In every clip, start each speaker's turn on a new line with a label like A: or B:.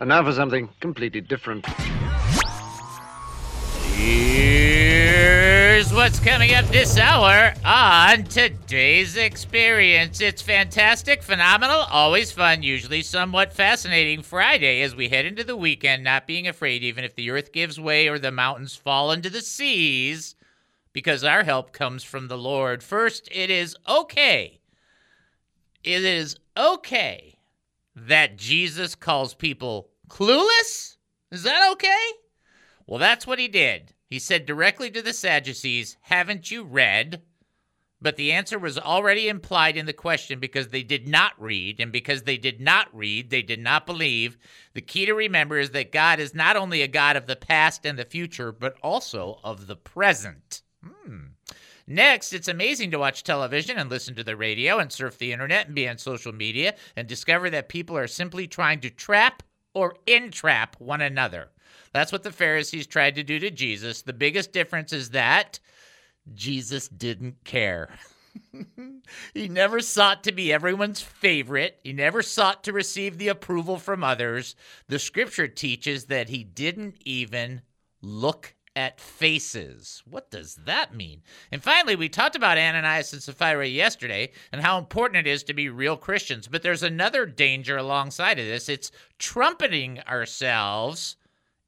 A: And now for something completely different.
B: Here's what's coming up this hour on today's experience. It's fantastic, phenomenal, always fun, usually somewhat fascinating Friday as we head into the weekend, not being afraid even if the earth gives way or the mountains fall into the seas, because our help comes from the Lord. First, it is okay. It is okay that Jesus calls people clueless? Is that okay? Well, that's what he did. He said directly to the Sadducees, Haven't you read? But the answer was already implied in the question because they did not read. And because they did not read, they did not believe. The key to remember is that God is not only a God of the past and the future, but also of the present. Hmm. Next, it's amazing to watch television and listen to the radio and surf the internet and be on social media and discover that people are simply trying to trap or entrap one another. That's what the Pharisees tried to do to Jesus. The biggest difference is that Jesus didn't care. he never sought to be everyone's favorite. He never sought to receive the approval from others. The scripture teaches that he didn't even look at faces. What does that mean? And finally, we talked about Ananias and Sapphira yesterday and how important it is to be real Christians. But there's another danger alongside of this it's trumpeting ourselves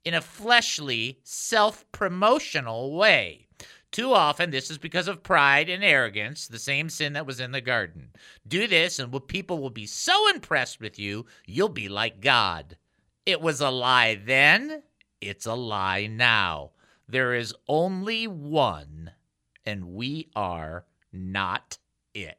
B: in a fleshly, self promotional way. Too often, this is because of pride and arrogance, the same sin that was in the garden. Do this, and people will be so impressed with you, you'll be like God. It was a lie then, it's a lie now. There is only one, and we are not it.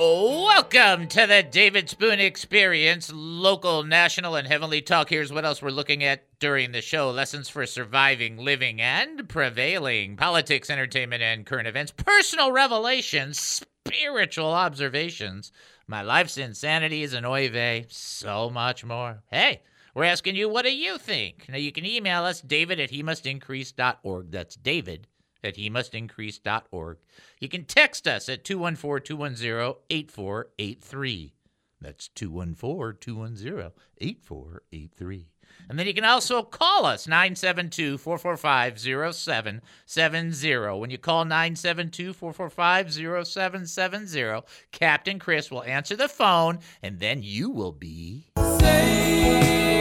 B: Welcome to the David Spoon Experience, local, national, and heavenly talk. Here's what else we're looking at during the show lessons for surviving, living, and prevailing, politics, entertainment, and current events, personal revelations, spiritual observations, my life's insanities and oy vey, so much more. Hey, we're asking you, what do you think? Now, you can email us, david at he must increase.org. That's david at he must. You can text us at 214 210 8483. That's 214 210 8483. And then you can also call us 972 445 0770. When you call 972 445 0770, Captain Chris will answer the phone and then you will be. Sailing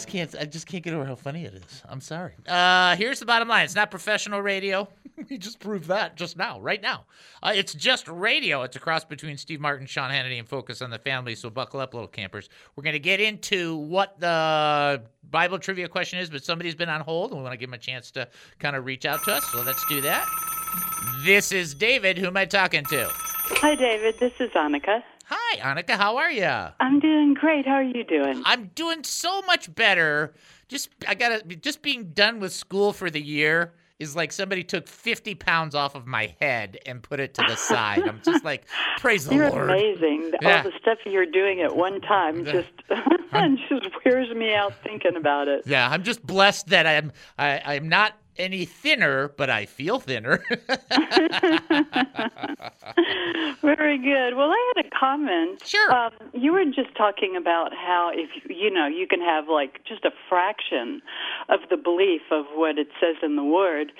B: just can't. I just can't get over how funny it is. I'm sorry. Uh, here's the bottom line. It's not professional radio. we just proved that just now, right now. Uh, it's just radio. It's a cross between Steve Martin, Sean Hannity, and Focus on the Family. So buckle up, little campers. We're going to get into what the Bible trivia question is, but somebody's been on hold, and we want to give them a chance to kind of reach out to us. So let's do that. This is David. Who am I talking to?
C: Hi, David. This is Annika.
B: Hi, Annika. How are you?
C: I'm doing great. How are you doing?
B: I'm doing so much better. Just I gotta just being done with school for the year is like somebody took 50 pounds off of my head and put it to the side. I'm just like, praise the
C: you're
B: Lord.
C: You're amazing. Yeah. All the stuff you're doing at one time just just wears me out thinking about it.
B: Yeah, I'm just blessed that I'm I, I'm not any thinner, but I feel thinner.
C: Very good. Well, I had a comment.
B: Sure. Um,
C: you were just talking about how if you know you can have like just a fraction of the belief of what it says in the Word,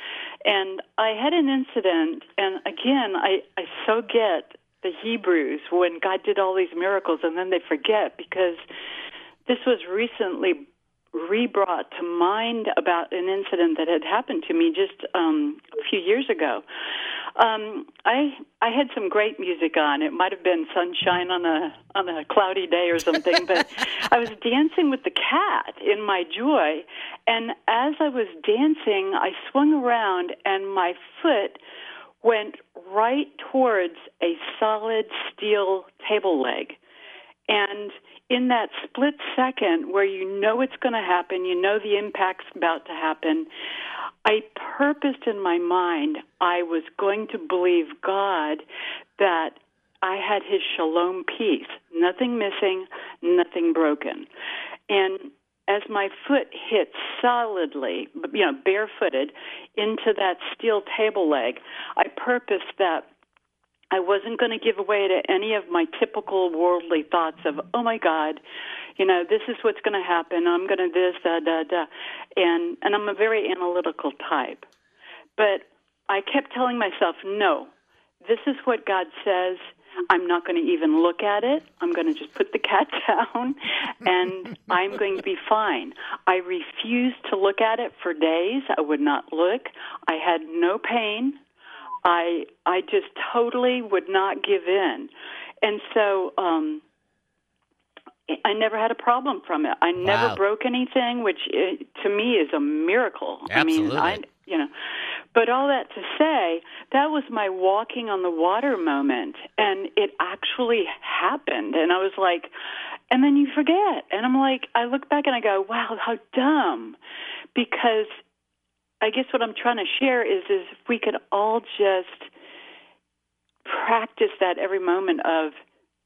C: and I had an incident, and again, I I so get the Hebrews when God did all these miracles, and then they forget because this was recently re-brought to mind about an incident that had happened to me just um, a few years ago. Um, I I had some great music on. It might have been sunshine on a on a cloudy day or something, but I was dancing with the cat in my joy, and as I was dancing, I swung around and my foot went right towards a solid steel table leg. And in that split second where you know it's going to happen, you know the impact's about to happen, I purposed in my mind I was going to believe God that I had his shalom peace, nothing missing, nothing broken. And as my foot hit solidly, you know, barefooted into that steel table leg, I purposed that I wasn't going to give away to any of my typical worldly thoughts of, oh my God, you know, this is what's going to happen. I'm going to this, da, da, da. And, and I'm a very analytical type. But I kept telling myself, no, this is what God says. I'm not going to even look at it. I'm going to just put the cat down and I'm going to be fine. I refused to look at it for days. I would not look. I had no pain. I I just totally would not give in, and so um, I never had a problem from it. I never
B: Wow.
C: broke anything, which uh to me is a miracle. I mean, I you know, but all that to say, that was my walking on the water moment, and it actually happened, and I was like, and then you forget, and I'm like, I look back and I go, wow, how dumb, because I guess what I'm trying to share is is if we could all just practice that every moment of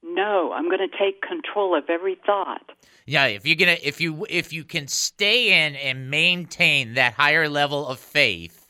C: no, I'm going to take control of every thought.
B: Yeah, if you're gonna if you if you can stay in and maintain that higher level of faith,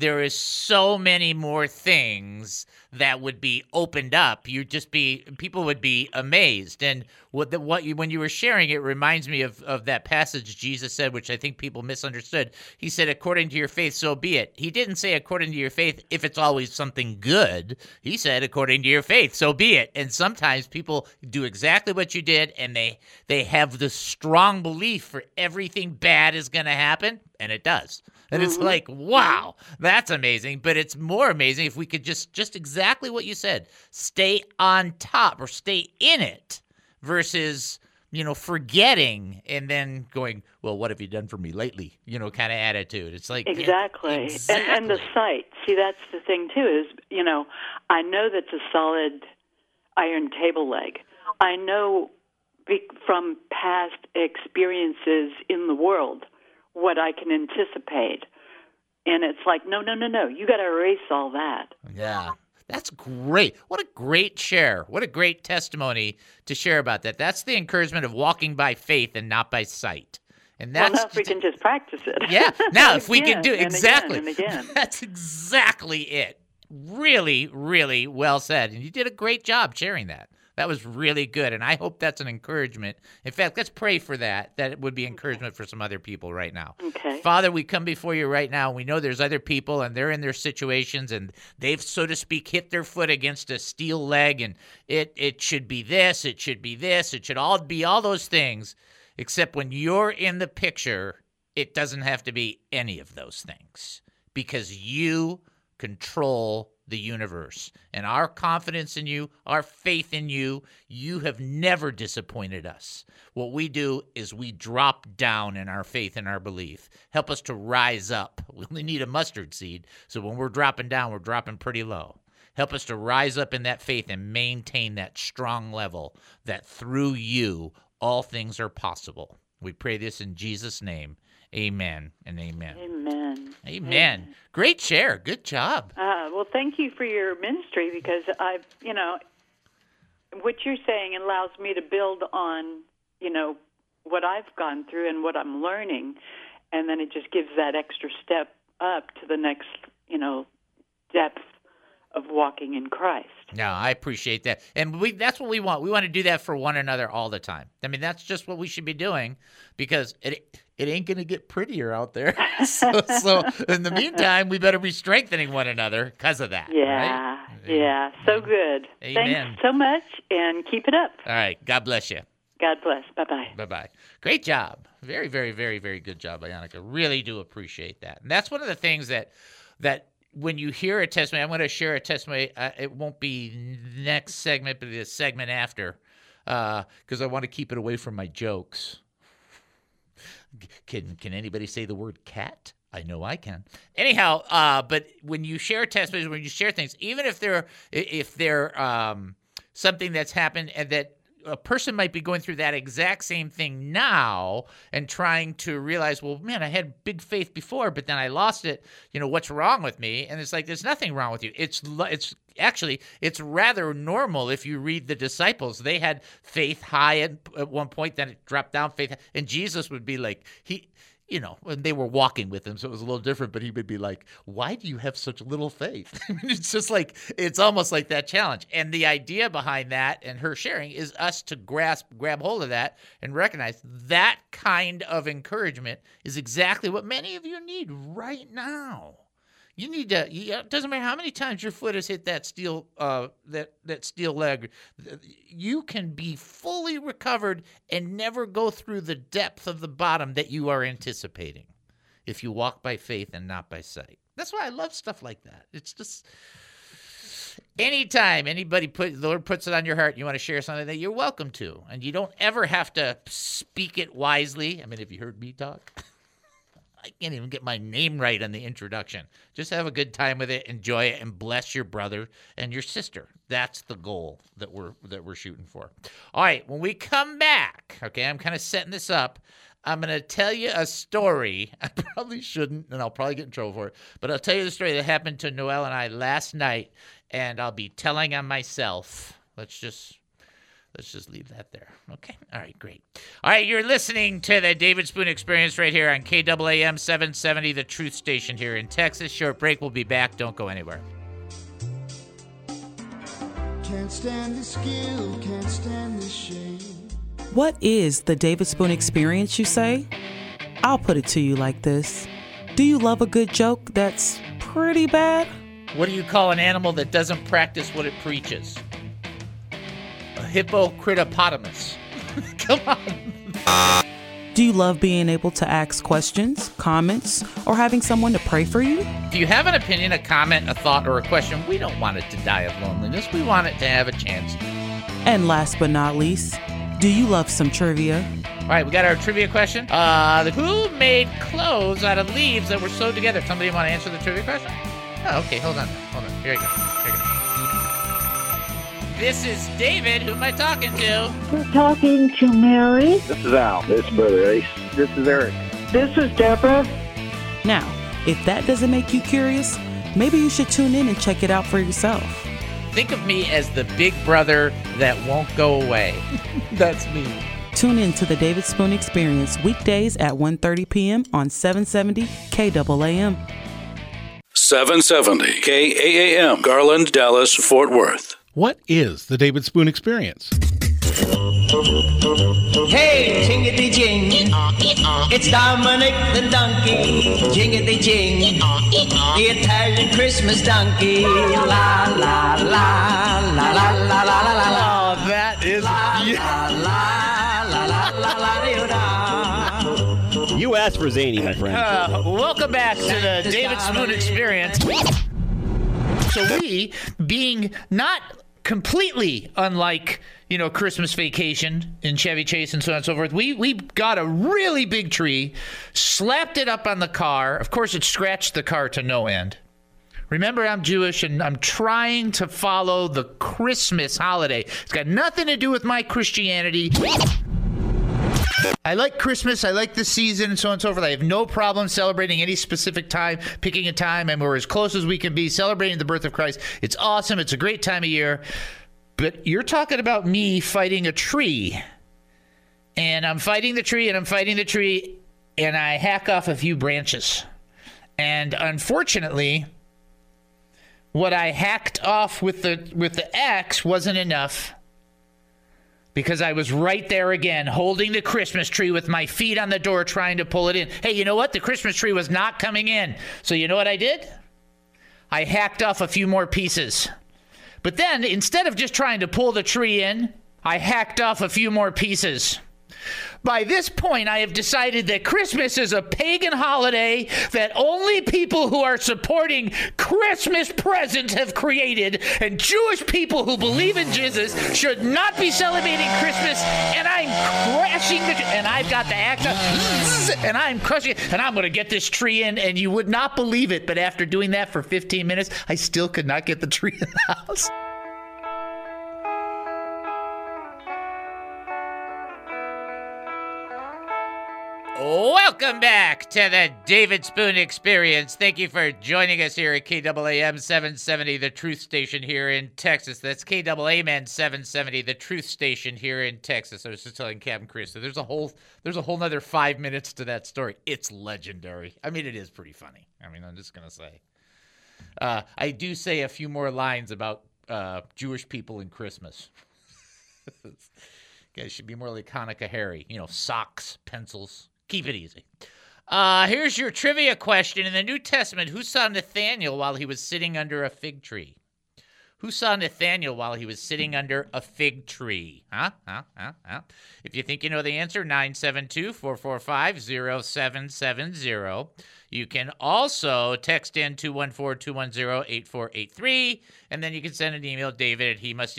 B: there is so many more things that would be opened up. You'd just be people would be amazed. And what the, what you when you were sharing it reminds me of of that passage Jesus said, which I think people misunderstood. He said, "According to your faith, so be it." He didn't say according to your faith if it's always something good. He said according to your faith, so be it. And sometimes people do exactly what you did, and they they have this strong belief for everything bad is going to happen, and it does. And it's mm-hmm. like, wow, that's amazing. But it's more amazing if we could just just exactly what you said, stay on top or stay in it versus you know forgetting and then going well what have you done for me lately you know kind of attitude it's like yeah,
C: Exactly. And and the
B: exactly.
C: sight. See, that's the thing too. Is you know, I know that's a solid iron table leg. I know from past experiences in the world what I can anticipate, and it's like, no, no, no, no. You got to erase all that.
B: Yeah. That's great. What a great share. What a great testimony to share about that. That's the encouragement of walking by faith and not by sight. And
C: Well,
B: that's
C: now if we can just practice it.
B: Yeah. Now if we can
C: Again
B: do
C: again
B: exactly.
C: and again.
B: That's exactly it. Really, really well said. And you did a great job sharing that. That was really good. And I hope that's an encouragement. In fact, let's pray for that. That it would be encouragement for some other people right now.
C: Okay.
B: Father, we come before you right now. We know there's other people and they're in their situations and they've, so to speak, hit their foot against a steel leg and it, it should be this, it should be this, it should all be all those things. Except when you're in the picture, it doesn't have to be any of those things because you control the universe. And our confidence in you, our faith in you, you have never disappointed us. What we do is we drop down in our faith and our belief. Help us to rise up. We only need a mustard seed. So when we're dropping down, we're dropping pretty low. Help us to rise up in that faith and maintain that strong level that through you, all things are possible. We pray this in Jesus' name. Amen and amen.
C: Amen.
B: Amen. Great share. Good job.
C: Uh, well, thank you for your ministry because I've, you know, what you're saying allows me to build on, you know, what I've gone through and what I'm learning, and then it just gives that extra step up to the next, you know, depth of walking in Christ.
B: No, I appreciate that. And we that's what we want. We want to do that for one another all the time. I mean, that's just what we should be doing because it it ain't going to get prettier out there. so, so in the meantime, we better be strengthening one another because of that.
C: Yeah,
B: right?
C: yeah, so good.
B: Amen.
C: Thanks so much, and keep it up.
B: All right. God bless you.
C: God bless. Bye bye.
B: Bye bye. Great job. Very, very, very, very good job, Annika. Really do appreciate that. And that's one of the things that that when you hear a testimony, I'm going to share a testimony. Uh, it won't be next segment, but the segment after, because I want to keep it away from my jokes. Can can anybody say the word cat? I know I can. Anyhow, uh, but when you share testimonies, when you share things, even if they're if they're um, something that's happened and that a person might be going through that exact same thing now and trying to realize, well, man, I had big faith before, but then I lost it. You know, what's wrong with me? And it's like, there's nothing wrong with you. It's it's actually it's rather normal if you read the disciples. They had faith high at, at one point, then it dropped down faith, and Jesus would be like he you know, when they were walking with him, so it was a little different, but he would be like, Why do you have such little faith? it's just like, it's almost like that challenge. And the idea behind that and her sharing is us to grasp, grab hold of that and recognize that kind of encouragement is exactly what many of you need right now. You need to. You, it doesn't matter how many times your foot has hit that steel, uh, that that steel leg. You can be fully recovered and never go through the depth of the bottom that you are anticipating, if you walk by faith and not by sight. That's why I love stuff like that. It's just anytime anybody put the Lord puts it on your heart, you want to share something that you're welcome to, and you don't ever have to speak it wisely. I mean, have you heard me talk? I can't even get my name right on the introduction. Just have a good time with it, enjoy it, and bless your brother and your sister. That's the goal that we're that we're shooting for. All right, when we come back, okay, I'm kind of setting this up. I'm going to tell you a story. I probably shouldn't, and I'll probably get in trouble for it. But I'll tell you the story that happened to Noel and I last night, and I'll be telling on myself. Let's just Let's just leave that there. Okay. All right, great. All right, you're listening to the David Spoon Experience right here on KAAM 770, the truth station here in Texas. Short break. We'll be back. Don't go anywhere.
D: Can't stand the skill, can't stand the shame.
E: What is the David Spoon Experience, you say? I'll put it to you like this Do you love a good joke that's pretty bad?
B: What do you call an animal that doesn't practice what it preaches? Hippocritopotamus. Come on.
E: Do you love being able to ask questions, comments, or having someone to pray for you?
B: If you have an opinion, a comment, a thought, or a question, we don't want it to die of loneliness. We want it to have a chance.
E: And last but not least, do you love some trivia?
B: All right, we got our trivia question. Uh, who made clothes out of leaves that were sewed together? Somebody want to answer the trivia question? Oh, okay, hold on. Hold on. Here you go. Here you go. This is David. Who am I talking to?
F: We're talking to Mary.
G: This is Al. This is Brother Ace. This is Eric.
F: This is Deborah.
E: Now, if that doesn't make you curious, maybe you should tune in and check it out for yourself.
B: Think of me as the big brother that won't go away. That's me.
E: Tune in to the David Spoon Experience weekdays at 1:30 p.m. on 770 KAAM.
H: 770 KAAM, Garland, Dallas, Fort Worth.
I: What is the David Spoon Experience?
J: Hey, jingity jing, it's Dominic the donkey. Jingity jing, the Italian Christmas donkey. La la la la la la la la la la.
B: Oh, that is
J: la la la la la la la.
K: You asked for zany, my friend.
B: Uh, welcome back to the David Spoon Experience. So we, being not completely unlike you know Christmas Vacation in Chevy Chase and so on and so forth. We we got a really big tree, slapped it up on the car. Of course, it scratched the car to no end. Remember, I'm Jewish and I'm trying to follow the Christmas holiday. It's got nothing to do with my Christianity. I like Christmas. I like the season and so on and so forth. I have no problem celebrating any specific time, picking a time, and we're as close as we can be celebrating the birth of Christ. It's awesome. It's a great time of year. But you're talking about me fighting a tree. And I'm fighting the tree and I'm fighting the tree and I hack off a few branches. And unfortunately, what I hacked off with the with the axe wasn't enough because I was right there again, holding the Christmas tree with my feet on the door, trying to pull it in. Hey, you know what? The Christmas tree was not coming in. So, you know what I did? I hacked off a few more pieces. But then, instead of just trying to pull the tree in, I hacked off a few more pieces. By this point, I have decided that Christmas is a pagan holiday that only people who are supporting Christmas presents have created, and Jewish people who believe in Jesus should not be celebrating Christmas. And I'm crashing the and I've got the act up, and I'm crushing and I'm going to get this tree in, and you would not believe it, but after doing that for 15 minutes, I still could not get the tree in the house. Welcome back to the David Spoon Experience. Thank you for joining us here at KAAM 770, the truth station here in Texas. That's KAAM 770, the truth station here in Texas. I was just telling Captain Chris, so there's a whole there's a whole nother five minutes to that story. It's legendary. I mean, it is pretty funny. I mean, I'm just gonna say. Uh, I do say a few more lines about uh, Jewish people and Christmas. Guys should be more like Hanukkah Harry. You know, socks, pencils. Keep it easy. Uh, here's your trivia question. In the New Testament, who saw Nathaniel while he was sitting under a fig tree? Who saw Nathaniel while he was sitting under a fig tree? Huh? Huh? Huh? huh? If you think you know the answer, 972 445 0770. You can also text in 214 210 8483, and then you can send an email, david at he must.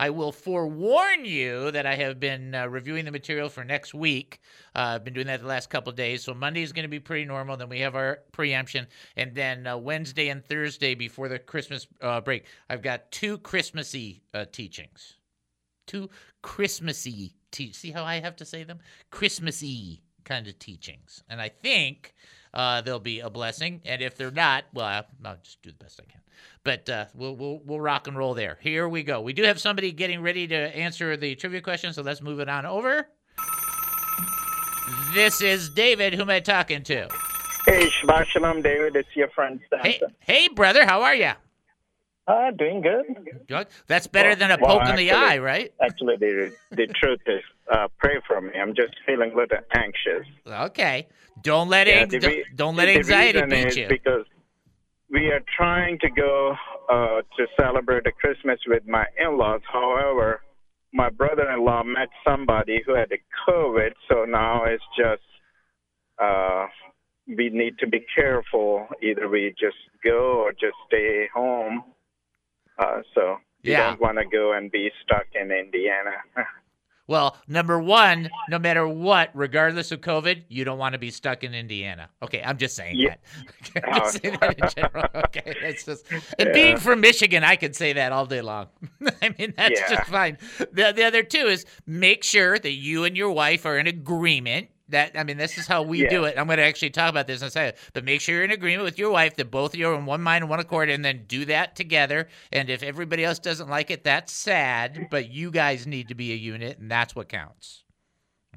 B: I will forewarn you that I have been uh, reviewing the material for next week. Uh, I've been doing that the last couple days. So Monday is going to be pretty normal. Then we have our preemption. And then uh, Wednesday and Thursday before the Christmas uh, break, I've got two Christmassy uh, teachings. Two Christmassy. Te- See how I have to say them? Christmassy kind of teachings. And I think uh, they'll be a blessing. And if they're not, well, I'll, I'll just do the best I can. But uh, we'll, we'll, we'll rock and roll there. Here we go. We do have somebody getting ready to answer the trivia question, so let's move it on over. This is David. Who am I talking to?
K: Hey, Shabbat Shalom, David. It's your friend
B: Hey, hey, brother. How are you?
K: Uh, doing good.
B: Good. That's better
K: Well-
B: than a
K: well,
B: poke in the eye, right?
K: Actually, the the truth is, uh, pray for me. I'm just feeling a little anxious.
B: Okay. Don't let
K: Yeah,
B: it.
K: the
B: don't, don't let
K: the
B: anxiety beat you.
K: Because we are trying to go uh, to celebrate the Christmas with my in-laws. However, my brother-in-law met somebody who had the COVID, so now it's just uh, we need to be careful. Either we just go or just stay home. Uh, so you
B: Yeah.
K: don't want to go and be stuck in Indiana.
B: Well, number one, no matter what, regardless of COVID, you don't want to be stuck in Indiana. Okay, I'm just saying
K: Yeah.
B: that. I'm just saying that in general. Okay, it's just and being from Michigan, I can say that all day long. I mean, that's
K: Yeah.
B: just fine. The the other two is make sure that you and your wife are in agreement. That I mean, this is how we
K: Yeah.
B: do it. I'm going to actually talk about this in a second. But make sure you're in agreement with your wife that both of you are in one mind and one accord, and then do that together. And if everybody else doesn't like it, that's sad. But you guys need to be a unit, and that's what counts.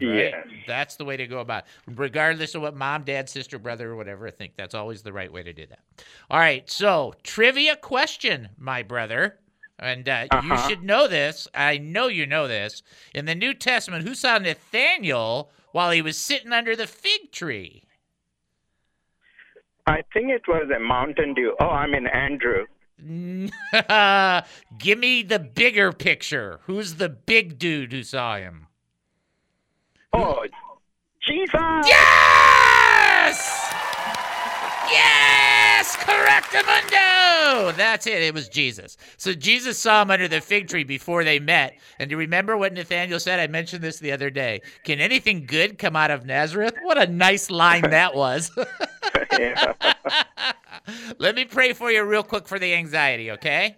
B: Right?
K: Yes.
B: That's the way to go about it. Regardless of what mom, dad, sister, brother, or whatever I think, that's always the right way to do that. All right. So, trivia question, my brother. And uh, you
K: Uh-huh.
B: should know this. I know you know this. In the New Testament, who saw Nathaniel while he was sitting under the fig tree?
K: I think it was a Mountain Dew. Oh, I mean Andrew.
B: Give me the bigger picture. Who's the big dude who saw him?
K: Oh, Jesus!
B: Yes! Yes! Yes, correctamundo! That's it. It was Jesus. So Jesus saw him under the fig tree before they met. And do you remember what Nathaniel said? I mentioned this the other day. Can anything good come out of Nazareth? What a nice line that was. Let me pray for you real quick for the anxiety, okay?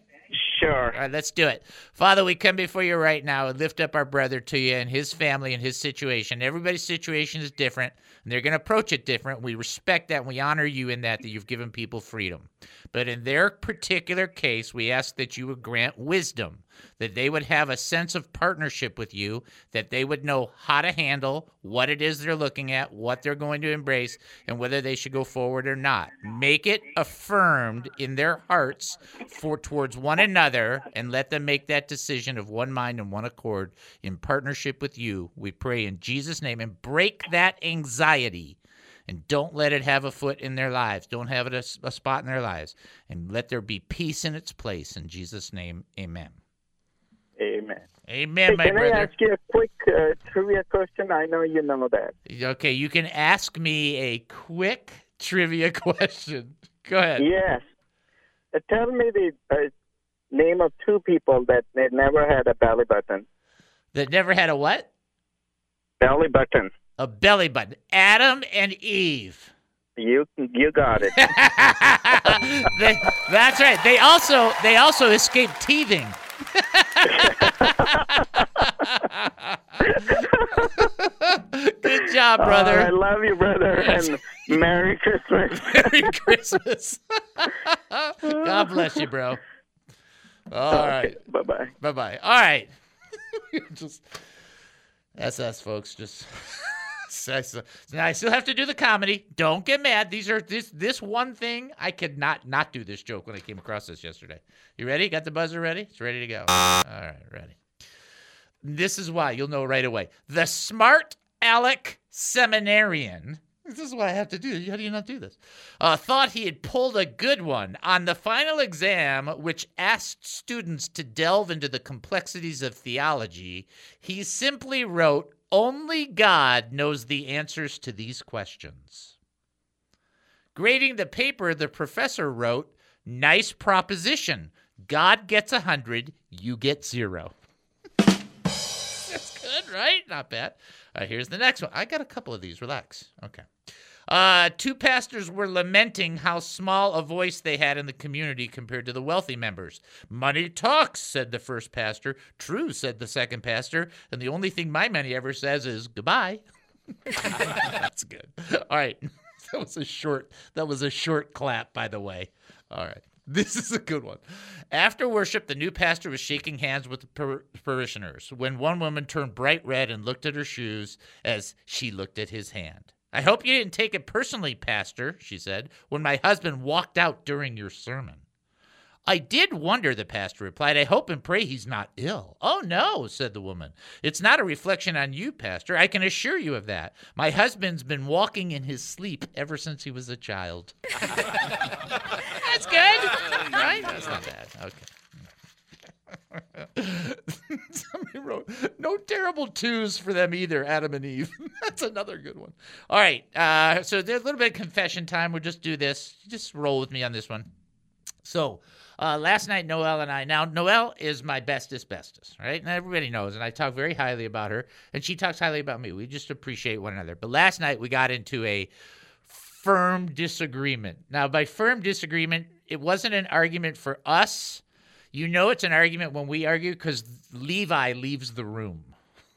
K: Sure.
B: All right, let's do it. Father, we come before you right now and lift up our brother to you and his family and his situation. Everybody's situation is different, and they're going to approach it different. We respect that, and we honor you in that, that you've given people freedom. But in their particular case, we ask that you would grant wisdom, that they would have a sense of partnership with you, that they would know how to handle what it is they're looking at, what they're going to embrace, and whether they should go forward or not. Make it affirmed in their hearts for towards one another, and let them make that decision of one mind and one accord in partnership with you. We pray in Jesus' name and break that anxiety and don't let it have a foot in their lives. Don't have it a, a spot in their lives. And let there be peace in its place. In Jesus' name, amen.
K: Amen.
B: Amen,
K: Hey,
B: my
K: can
B: brother.
K: Can I ask you a quick uh, trivia question? I know you know that.
B: Okay, you can ask me a quick trivia question. Go ahead.
K: Yes. Uh, tell me the uh, name of two people that never had a belly button.
B: That never had a what?
K: Belly button.
B: A belly button. Adam and Eve.
K: You you got it.
B: They- that's right. They also they also escaped teething. Good job, brother.
K: Oh, I love you, brother, and Merry Christmas.
B: Merry Christmas. God bless you, bro. All right.
K: Bye bye.
B: Bye bye. All right. just that's us, folks. Just I still- have to do the comedy. Don't get mad. These are this this one thing I could not not do this joke when I came across this yesterday. You ready? Got the buzzer ready? It's ready to go. All right, ready. This is why you'll know right away. The smart Alec seminarian. This is why I have to do. How do you not do this? Uh, thought he had pulled a good one on the final exam, which asked students to delve into the complexities of theology. He simply wrote, "Only God knows the answers to these questions." Grading the paper, the professor wrote, "Nice proposition. God gets a hundred, you get zero." That's good, right? Not bad. Right, here's the next one. I got a couple of these. Relax. Okay. Uh, two pastors were lamenting how small a voice they had in the community compared to the wealthy members. Money talks, said the first pastor. True, said the second pastor. And the only thing my money ever says is goodbye. That's good. All right. That was a short. That was a short clap, by the way. All right. This is a good one. After worship, the new pastor was shaking hands with the par- parishioners when one woman turned bright red and looked at her shoes as she looked at his hand. I hope you didn't take it personally, Pastor, she said, when my husband walked out during your sermon. I did wonder, the pastor replied. I hope and pray he's not ill. Oh, no, said the woman. It's not a reflection on you, Pastor. I can assure you of that. My husband's been walking in his sleep ever since he was a child. That's good, right? That's not bad. Okay. Somebody wrote, no terrible twos for them either, Adam and Eve. That's another good one. All right. Uh, so there's a little bit of confession time. We'll just do this. Just roll with me on this one. So uh, last night, Noelle and I, now Noelle is my bestest bestest, right? And everybody knows, and I talk very highly about her, and she talks highly about me. We just appreciate one another. But last night, we got into a firm disagreement. Now, by firm disagreement, it wasn't an argument for us. You know, it's an argument when we argue because Levi leaves the room.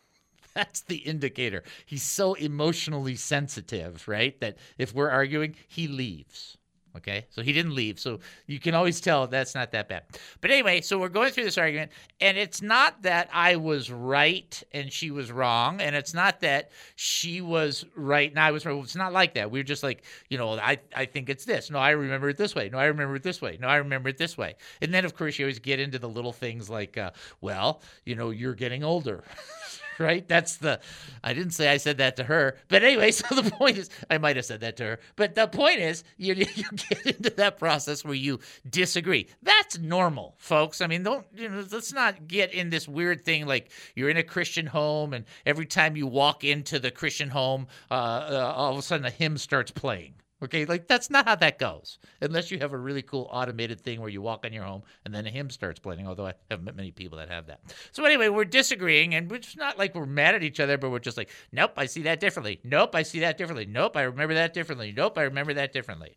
B: That's the indicator. He's so emotionally sensitive, right? That if we're arguing, he leaves. Okay, so he didn't leave. So you can always tell that's not that bad. But anyway, so we're going through this argument, and it's not that I was right and she was wrong, and it's not that she was right and I was wrong. It's not like that. We're just like, you know, I, I think it's this. No, I remember it this way. No, I remember it this way. No, I remember it this way. And then, of course, you always get into the little things like, uh, well, you know, you're getting older. right? That's the. I didn't say I said that to her, but anyway. So the point is, I might have said that to her, but the point is, you you get into that process where you disagree. That's normal, folks. I mean, don't you know? Let's not get in this weird thing like you're in a Christian home, and every time you walk into the Christian home, uh, uh, all of a sudden a hymn starts playing. Okay, like that's not how that goes. Unless you have a really cool automated thing where you walk in your home and then a hymn starts playing. Although I haven't met many people that have that. So anyway, we're disagreeing, and it's not like we're mad at each other, but we're just like, nope, I see that differently. Nope, I see that differently. Nope, I remember that differently. Nope, I remember that differently.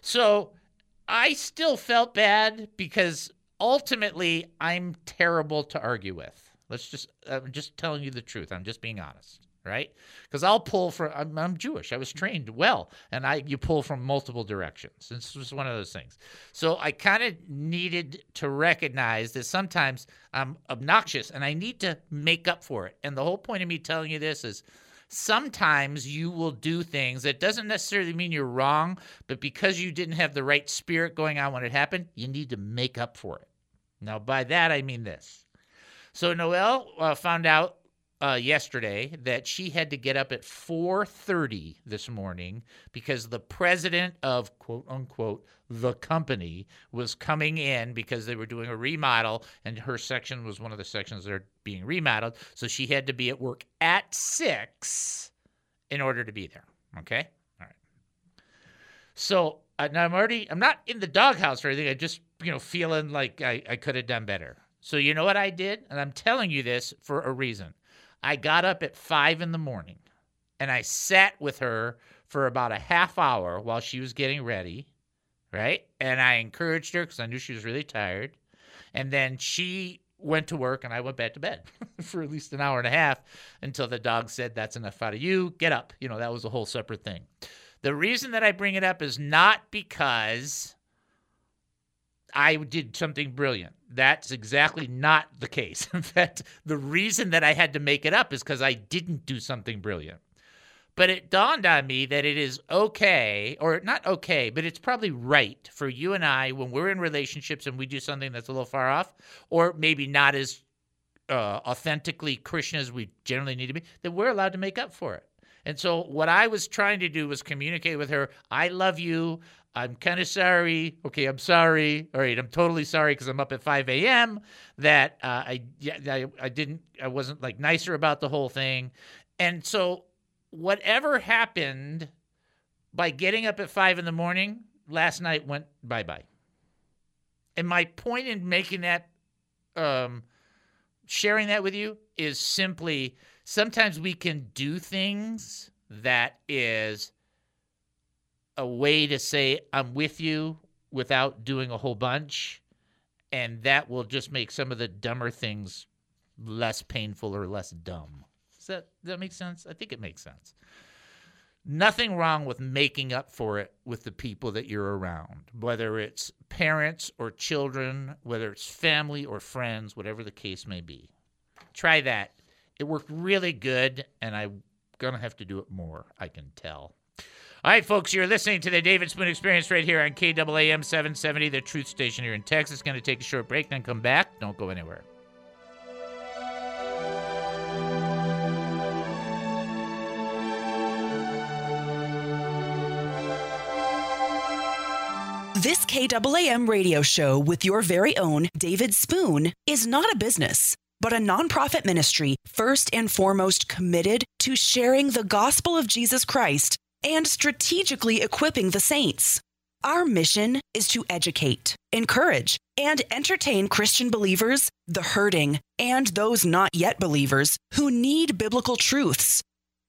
B: So I still felt bad because ultimately I'm terrible to argue with. Let's just, I'm just telling you the truth. I'm just being honest right? Because I'll pull from. I'm, I'm, Jewish. I was trained well, and I you pull from multiple directions. This was one of those things. So I kind of needed to recognize that sometimes I'm obnoxious, and I need to make up for it. And the whole point of me telling you this is. Sometimes you will do things that doesn't necessarily mean you're wrong, but because you didn't have the right spirit going on when it happened, you need to make up for it. Now, by that I mean this. So Noel uh, found out uh, yesterday that she had to get up at 4:30 this morning because the president of quote unquote the company was coming in because they were doing a remodel and her section was one of the sections that are being remodeled. So she had to be at work at six in order to be there. Okay, all right. So uh, now I'm already I'm not in the doghouse or anything. I just you know feeling like I, I could have done better. So you know what I did, and I'm telling you this for a reason. I got up at five in the morning and I sat with her for about a half hour while she was getting ready, right? And I encouraged her because I knew she was really tired. And then she went to work and I went back to bed for at least an hour and a half until the dog said, That's enough out of you. Get up. You know, that was a whole separate thing. The reason that I bring it up is not because I did something brilliant. That's exactly not the case. In fact, the reason that I had to make it up is because I didn't do something brilliant. But it dawned on me that it is okay, or not okay, but it's probably right for you and I when we're in relationships and we do something that's a little far off, or maybe not as uh, authentically Christian as we generally need to be, that we're allowed to make up for it. And so what I was trying to do was communicate with her, I love you. I'm kind of sorry. Okay, I'm sorry. All right, I'm totally sorry because I'm up at 5 a.m. That uh, I, yeah, I I didn't I wasn't like nicer about the whole thing, and so whatever happened by getting up at five in the morning last night went bye bye. And my point in making that, um, sharing that with you is simply sometimes we can do things that is a way to say I'm with you without doing a whole bunch and that will just make some of the dumber things less painful or less dumb. Does that does that make sense? I think it makes sense. Nothing wrong with making up for it with the people that you're around, whether it's parents or children, whether it's family or friends, whatever the case may be. Try that. It worked really good, and I'm going to have to do it more, I can tell. All right, folks, you're listening to the David Spoon Experience right here on KAAM 770, the truth station here in Texas. Going to take a short break, then come back. Don't go anywhere.
L: This KAAM radio show with your very own David Spoon is not a business, but a nonprofit ministry first and foremost committed to sharing the gospel of Jesus Christ and strategically equipping the saints. Our mission is to educate, encourage, and entertain Christian believers, the hurting, and those not yet believers who need biblical truths.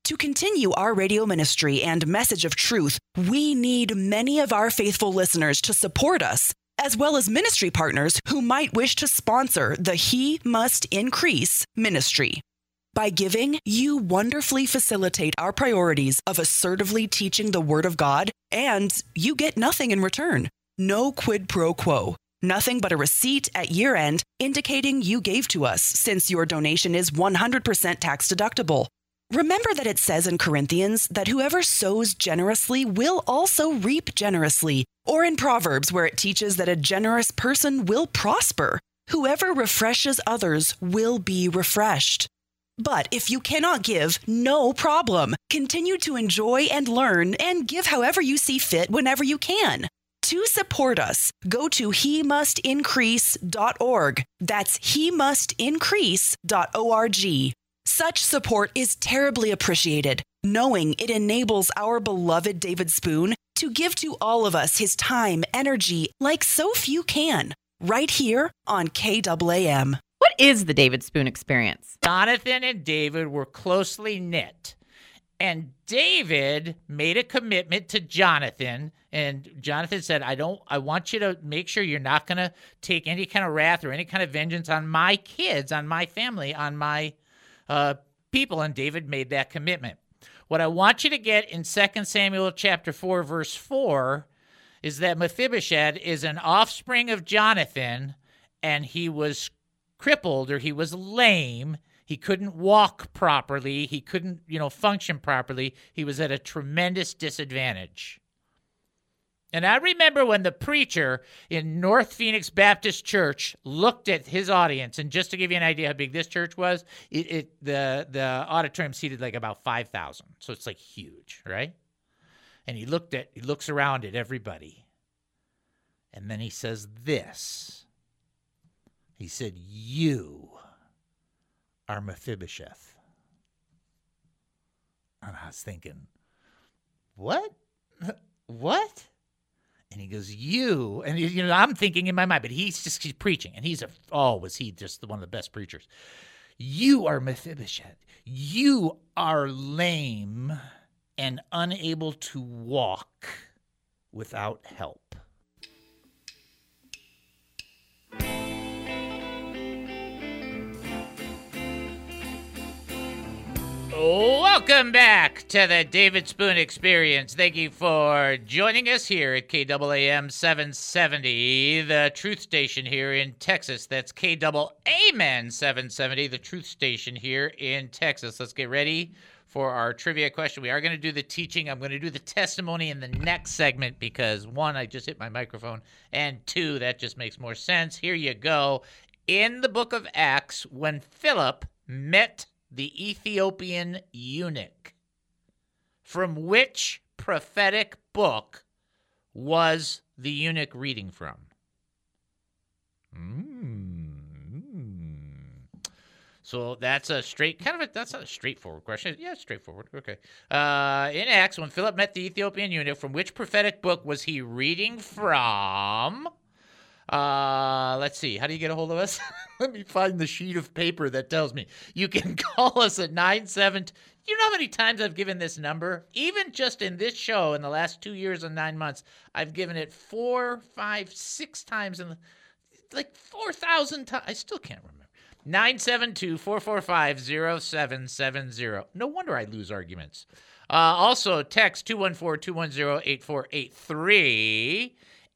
L: To continue our radio ministry and message of truth, we need many of our faithful listeners to support us, as well as ministry partners who might wish to sponsor the He Must Increase ministry. By giving, you wonderfully facilitate our priorities of assertively teaching the Word of God, and you get nothing in return. No quid pro quo. Nothing but a receipt at year end indicating you gave to us since your donation is 100% tax deductible. Remember that it says in Corinthians that whoever sows generously will also reap generously, or in Proverbs where it teaches that a generous person will prosper. Whoever refreshes others will be refreshed. But if you cannot give, no problem. Continue to enjoy and learn and give however you see fit whenever you can. To support us, go to he must increase.org. That's he must increase.org. Such support is terribly appreciated, knowing it enables our beloved David Spoon to give to all of us his time, energy, like so few can, right here on KAAM.
M: Is the David Spoon experience?
B: Jonathan and David were closely knit. And David made a commitment to Jonathan. And Jonathan said, I don't, I want you to make sure you're not going to take any kind of wrath or any kind of vengeance on my kids, on my family, on my uh, people. And David made that commitment. What I want you to get in 2 Samuel chapter 4, verse 4, is that Mephibosheth is an offspring of Jonathan, and he was crippled or he was lame. He couldn't walk properly. He couldn't, you know, function properly. He was at a tremendous disadvantage. And I remember when the preacher in North Phoenix Baptist Church looked at his audience, and just to give you an idea how big this church was, it, it the the auditorium seated like about five thousand, so it's like huge, right? And he looked at he looks around at everybody, and then he says this. He said, "You are Mephibosheth," and I was thinking, "What? What?" And he goes, "You," and you know, I'm thinking in my mind, but he's just he's preaching, and he's a oh, was he just one of the best preachers? You are Mephibosheth. You are lame and unable to walk without help. Welcome back to the David Spoon Experience. Thank you for joining us here at KAAM 770, the truth station here in Texas. That's KAAM 770, the truth station here in Texas. Let's get ready for our trivia question. We are going to do the teaching. I'm going to do the testimony in the next segment because one, I just hit my microphone, and two, that just makes more sense. Here you go. In the book of Acts, when Philip met the Ethiopian eunuch. From which prophetic book was the eunuch reading from? Mm. So that's a straight kind of a that's not a straightforward question. Yeah, straightforward. Okay. Uh, in Acts, when Philip met the Ethiopian eunuch, from which prophetic book was he reading from? Uh, let's see. How do you get a hold of us? Let me find the sheet of paper that tells me. You can call us at 97. You know how many times I've given this number? Even just in this show in the last two years and nine months, I've given it four, five, six times the, like 4,000 times. I still can't remember. 972 445 0770. No wonder I lose arguments. Uh, also, text 214 210 8483.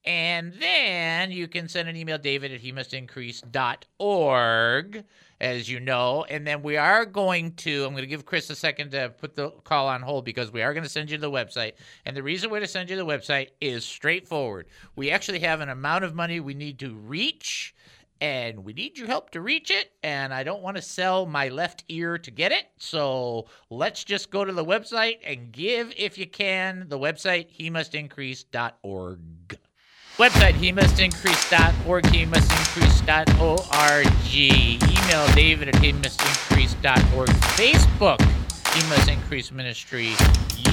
B: And then you can send an email, david at he as you know. And then we are going to, I'm going to give Chris a second to put the call on hold because we are going to send you the website. And the reason we're to send you the website is straightforward. We actually have an amount of money we need to reach and we need your help to reach it. And I don't want to sell my left ear to get it. So let's just go to the website and give if you can. The website, he. Website, he must increase.org, he must increase.org. Email david at he must increase.org. Facebook, he must increase ministry.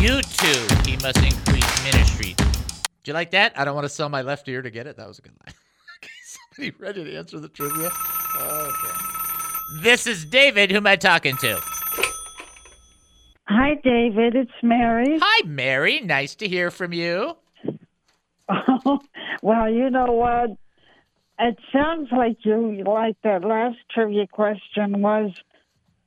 B: YouTube, he must increase ministry. Do you like that? I don't want to sell my left ear to get it. That was a good line. Okay, somebody ready to answer the trivia? Okay. This is David. Who am I talking to?
F: Hi, David. It's Mary.
B: Hi, Mary. Nice to hear from you.
F: well, you know what? It sounds like you like that last trivia question was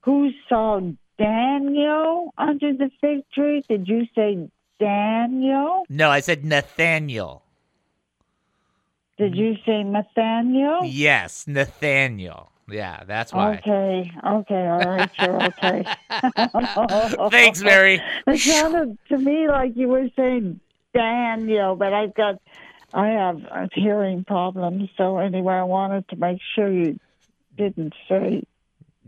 F: who saw Daniel under the fig tree? Did you say Daniel?
B: No, I said Nathaniel.
F: Did you say Nathaniel?
B: Yes, Nathaniel. Yeah, that's why.
F: Okay, okay, all right, you're okay.
B: Thanks, Mary.
F: It sounded to me like you were saying Daniel, but I've got, I have hearing problems. So anyway, I wanted to make sure you didn't say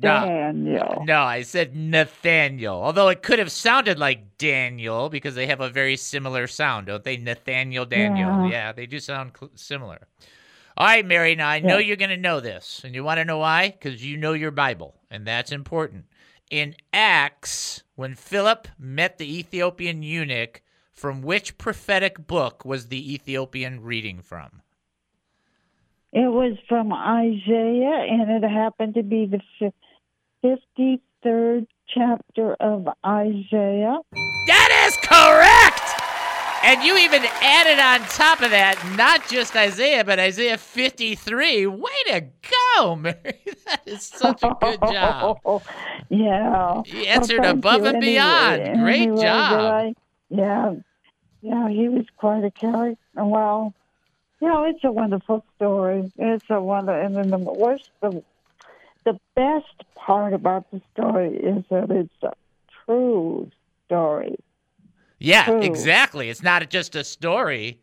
B: No.
F: Daniel.
B: No, I said Nathaniel. Although it could have sounded like Daniel because they have a very similar sound, don't they? Nathaniel, Daniel.
F: Yeah.
B: Yeah, they do sound cl- similar. All right, Mary. Now I know
F: Yeah.
B: you're going to know this, and you want to know why? Because you know your Bible, and that's important. In Acts, when Philip met the Ethiopian eunuch, from which prophetic book was the Ethiopian reading from?
F: It was from Isaiah, and it happened to be the fifty third chapter of Isaiah.
B: That is correct. And you even added on top of that, not just Isaiah, but Isaiah 53. Way to go, Mary. That is such a good job.
F: yeah.
B: You answered
F: Well,
B: above
F: you
B: and
F: anyway-
B: beyond. Great
F: anyway
B: job.
F: I- yeah. Yeah, he was quite a character. Well, you know, it's a wonderful story. It's a wonder, and then the worst, the the best part about the story is that it's a true story.
B: Yeah,
F: True.
B: exactly. It's not just a story.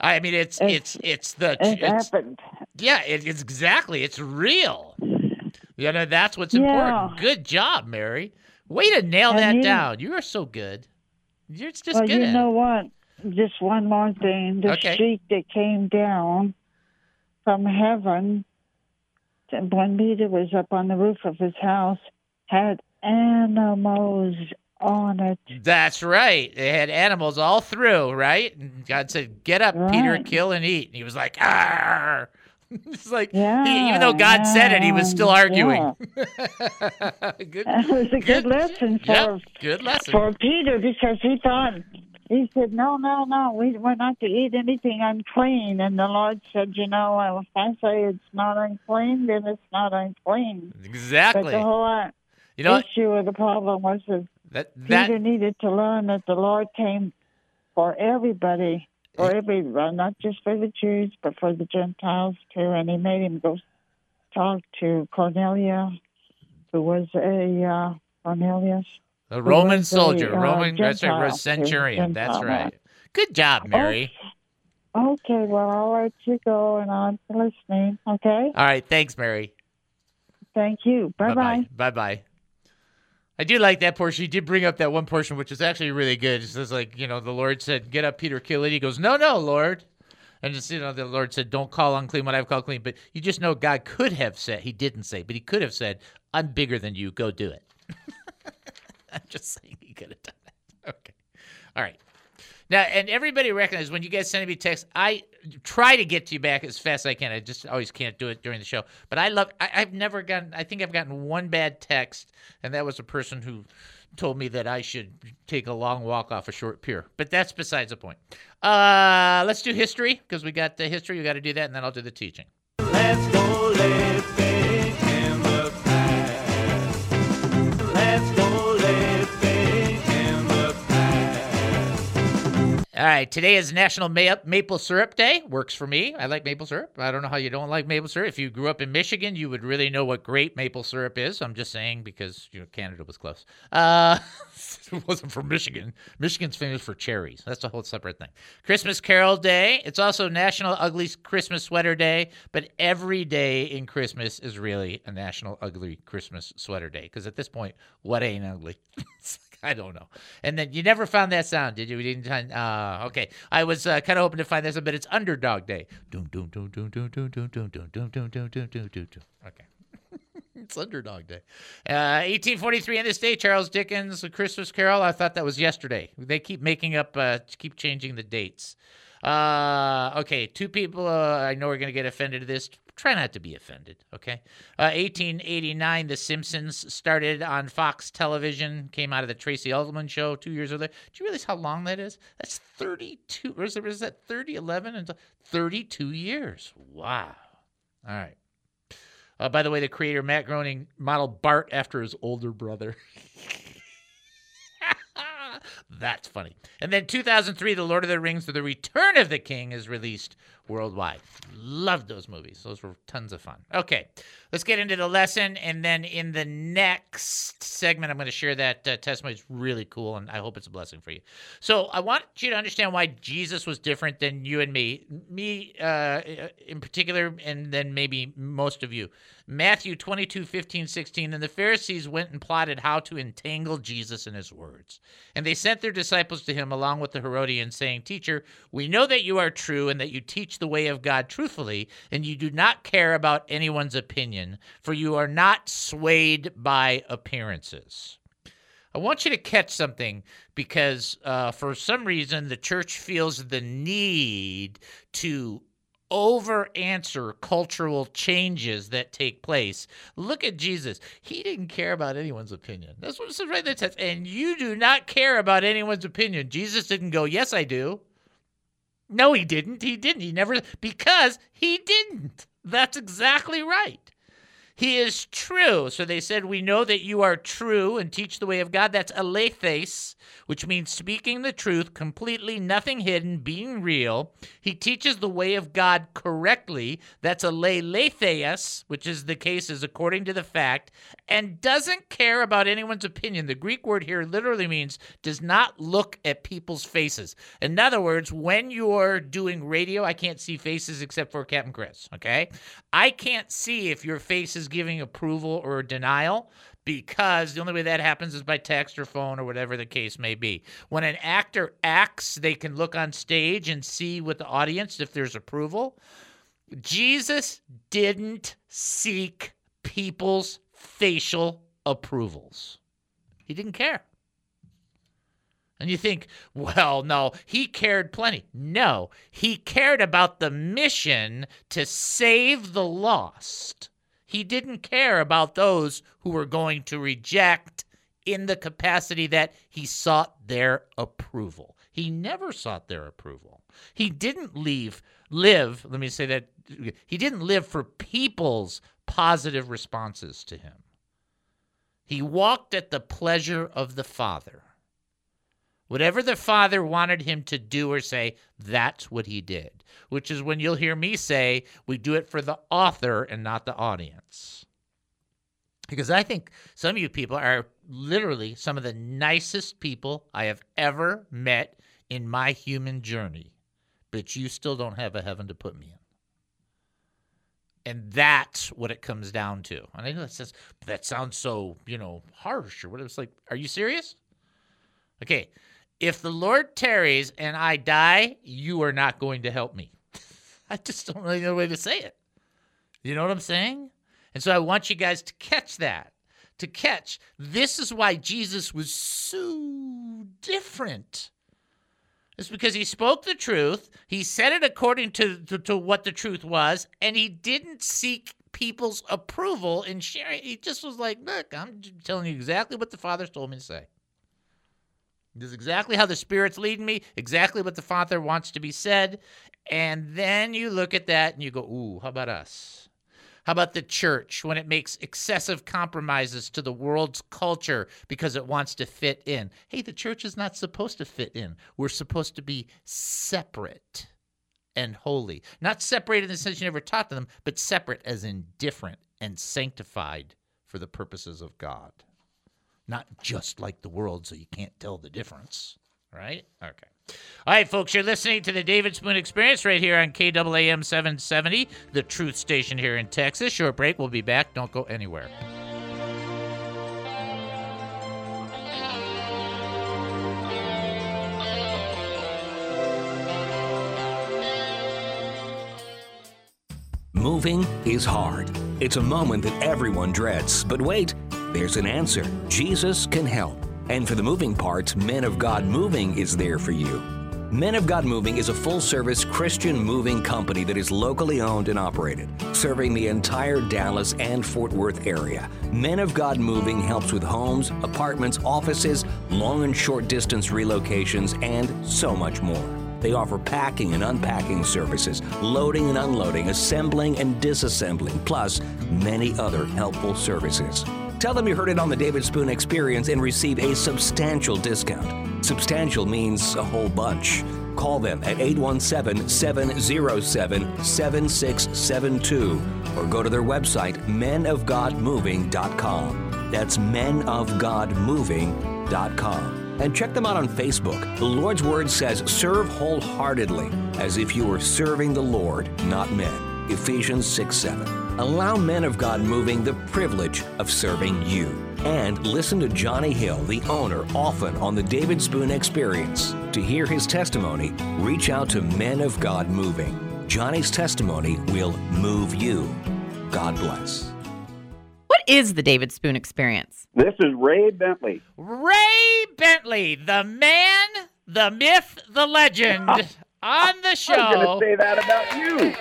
B: I mean, it's it's it's, the
F: It
B: it's,
F: happened.
B: yeah, it, it's exactly it's real. You know, that's what's
F: Yeah.
B: important. Good job, Mary. Way to nail
F: And
B: that
F: you-
B: down. You are so good. You're just
F: well,
B: good
F: you know what? Just one more thing. The
B: Okay.
F: that came down from heaven when Peter was up on the roof of his house had animals on it.
B: That's right. They had animals all through, right? And God said, "Get up, Peter, kill and eat." And he was like, "Ah!" It's like
F: Yeah,
B: he, even though God said it, he was still
F: yeah.
B: arguing. good,
F: It was a good, lesson for
B: Yep, good lesson.
F: for Peter because he thought he said, "No, no, no, we we're not to eat anything unclean." And the Lord said, "You know, if I say it's not unclean, then it's not unclean." But
B: exactly.
F: the whole uh,
B: You know
F: issue of the problem was that
B: That that
F: Peter needed to learn that the Lord came for everybody, for everyone, not just for the Jews, but for the Gentiles too. And he made him go talk to Cornelia, who was a uh, Cornelius.
B: A Roman soldier,
F: uh,
B: Roman that's right, centurion. That's right. Good job, Mary.
F: Okay, well, I'll let you go, and I'm listening. Okay,
B: All right, thanks, Mary.
F: thank you. Bye bye.
B: Bye bye. I do like that portion. You did bring up that one portion, which is actually really good. It says, like, you know, the Lord said, Get up, Peter, kill it. He goes, No, no, Lord. And just, you know, the Lord said, Don't call unclean what I've called clean. But you just know God could have said, He didn't say, but He could have said, I'm bigger than you. Go do it. I'm just saying He could have done that. Okay. All right. Now, and everybody recognizes when you guys send me text, I try to get to you back as fast as I can. I just always can't do it during the show. But I love, I, I've never gotten, I think I've gotten one bad text, and that was a person who told me that I should take a long walk off a short pier. But that's besides the point. Uh, let's do history, because we got the history. We got to do that, and then I'll do the teaching.
J: Let's
B: All right, today is National Ma- Maple Syrup Day. Works for me. I like maple syrup. I don't know how you don't like maple syrup. If you grew up in Michigan, you would really know what great maple syrup is. I'm just saying because you know Canada was close. Uh, it wasn't from Michigan. Michigan's famous for cherries. That's a whole separate thing. Christmas Carol Day. It's also National Ugly Christmas Sweater Day. But every day in Christmas is really a National Ugly Christmas Sweater Day because at this point, what ain't ugly? I don't know. And then you never found that sound, did you? We didn't. find- Uh, okay. I was uh, kind of hoping to find this, but it's Underdog Day. Okay. It's Underdog Day. Uh, 1843 in this day, Charles Dickens' A Christmas Carol. I thought that was yesterday. They keep making up, uh, keep changing the dates. Uh, okay, two people uh, I know we are going to get offended at this. Try not to be offended, okay? Uh, 1889, The Simpsons started on Fox Television, came out of the Tracey Ullman show two years earlier. Do you realize how long that is? That's 32, or is, it, is that 30, 11, and 32 years? Wow. All right. Uh, by the way, the creator Matt Groening modeled Bart after his older brother. That's funny. And then 2003, The Lord of the Rings: The Return of the King is released worldwide. Loved those movies. Those were tons of fun. Okay, let's get into the lesson, and then in the next segment, I'm going to share that uh, testimony. It's really cool, and I hope it's a blessing for you. So I want you to understand why Jesus was different than you and me, me uh, in particular, and then maybe most of you. Matthew 22, 15, 16. And the Pharisees went and plotted how to entangle Jesus in his words. And they sent their disciples to him along with the Herodians, saying, Teacher, we know that you are true and that you teach the way of God truthfully, and you do not care about anyone's opinion, for you are not swayed by appearances. I want you to catch something because uh, for some reason the church feels the need to over answer cultural changes that take place. Look at Jesus. He didn't care about anyone's opinion. That's what it says right in the text. And you do not care about anyone's opinion. Jesus didn't go, Yes, I do. No, he didn't. He didn't. He never, because he didn't. That's exactly right. He is true. So they said, We know that you are true and teach the way of God. That's alethes, which means speaking the truth, completely, nothing hidden, being real. He teaches the way of God correctly. That's aleletheus, which is the case is according to the fact, and doesn't care about anyone's opinion. The Greek word here literally means does not look at people's faces. In other words, when you're doing radio, I can't see faces except for Captain Chris, okay? I can't see if your face is giving approval or denial because the only way that happens is by text or phone or whatever the case may be. When an actor acts, they can look on stage and see with the audience if there's approval. Jesus didn't seek people's facial approvals. He didn't care. And you think, well, no, he cared plenty. No, he cared about the mission to save the lost. He didn't care about those who were going to reject in the capacity that he sought their approval. He never sought their approval. He didn't leave live, let me say that he didn't live for people's positive responses to him. He walked at the pleasure of the Father. Whatever the Father wanted him to do or say, that's what he did, which is when you'll hear me say, we do it for the author and not the audience. Because I think some of you people are literally some of the nicest people I have ever met in my human journey, but you still don't have a heaven to put me in. And that's what it comes down to. And I know that says that sounds so, you know, harsh or whatever. It's like, are you serious? Okay, if the Lord tarries and I die, you are not going to help me. I just don't really know a way to say it. You know what I'm saying? And so I want you guys to catch that. To catch, this is why Jesus was so different. It's because he spoke the truth, he said it according to, to, to what the truth was, and he didn't seek people's approval in sharing. He just was like, look, I'm telling you exactly what the Father told me to say. This is exactly how the Spirit's leading me, exactly what the Father wants to be said. And then you look at that and you go, ooh, how about us? How about the church when it makes excessive compromises to the world's culture because it wants to fit in? Hey, the church is not supposed to fit in. We're supposed to be separate and holy. Not separate in the sense you never taught them, but separate as in different and sanctified for the purposes of God not just like the world, so you can't tell the difference. Right? Okay. All right, folks, you're listening to the David Spoon Experience right here on KAAM 770, the truth station here in Texas. Short break. We'll be back. Don't go anywhere.
N: Moving is hard. It's a moment that everyone dreads. But wait, there's an answer. Jesus can help. And for the moving parts, Men of God Moving is there for you. Men of God Moving is a full service Christian moving company that is locally owned and operated, serving the entire Dallas and Fort Worth area. Men of God Moving helps with homes, apartments, offices, long and short distance relocations, and so much more. They offer packing and unpacking services, loading and unloading, assembling and disassembling, plus many other helpful services. Tell them you heard it on the David Spoon Experience and receive a substantial discount. Substantial means a whole bunch. Call them at 817 707 7672 or go to their website, menofgodmoving.com. That's menofgodmoving.com. And check them out on Facebook. The Lord's Word says, serve wholeheartedly, as if you were serving the Lord, not men. Ephesians 6 7. Allow Men of God Moving the privilege of serving you. And listen to Johnny Hill, the owner, often on the David Spoon Experience. To hear his testimony, reach out to Men of God Moving. Johnny's testimony will move you. God bless.
M: What is the David Spoon Experience?
G: This is Ray Bentley.
B: Ray Bentley, the man, the myth, the legend on the show.
G: I was going to say that about you.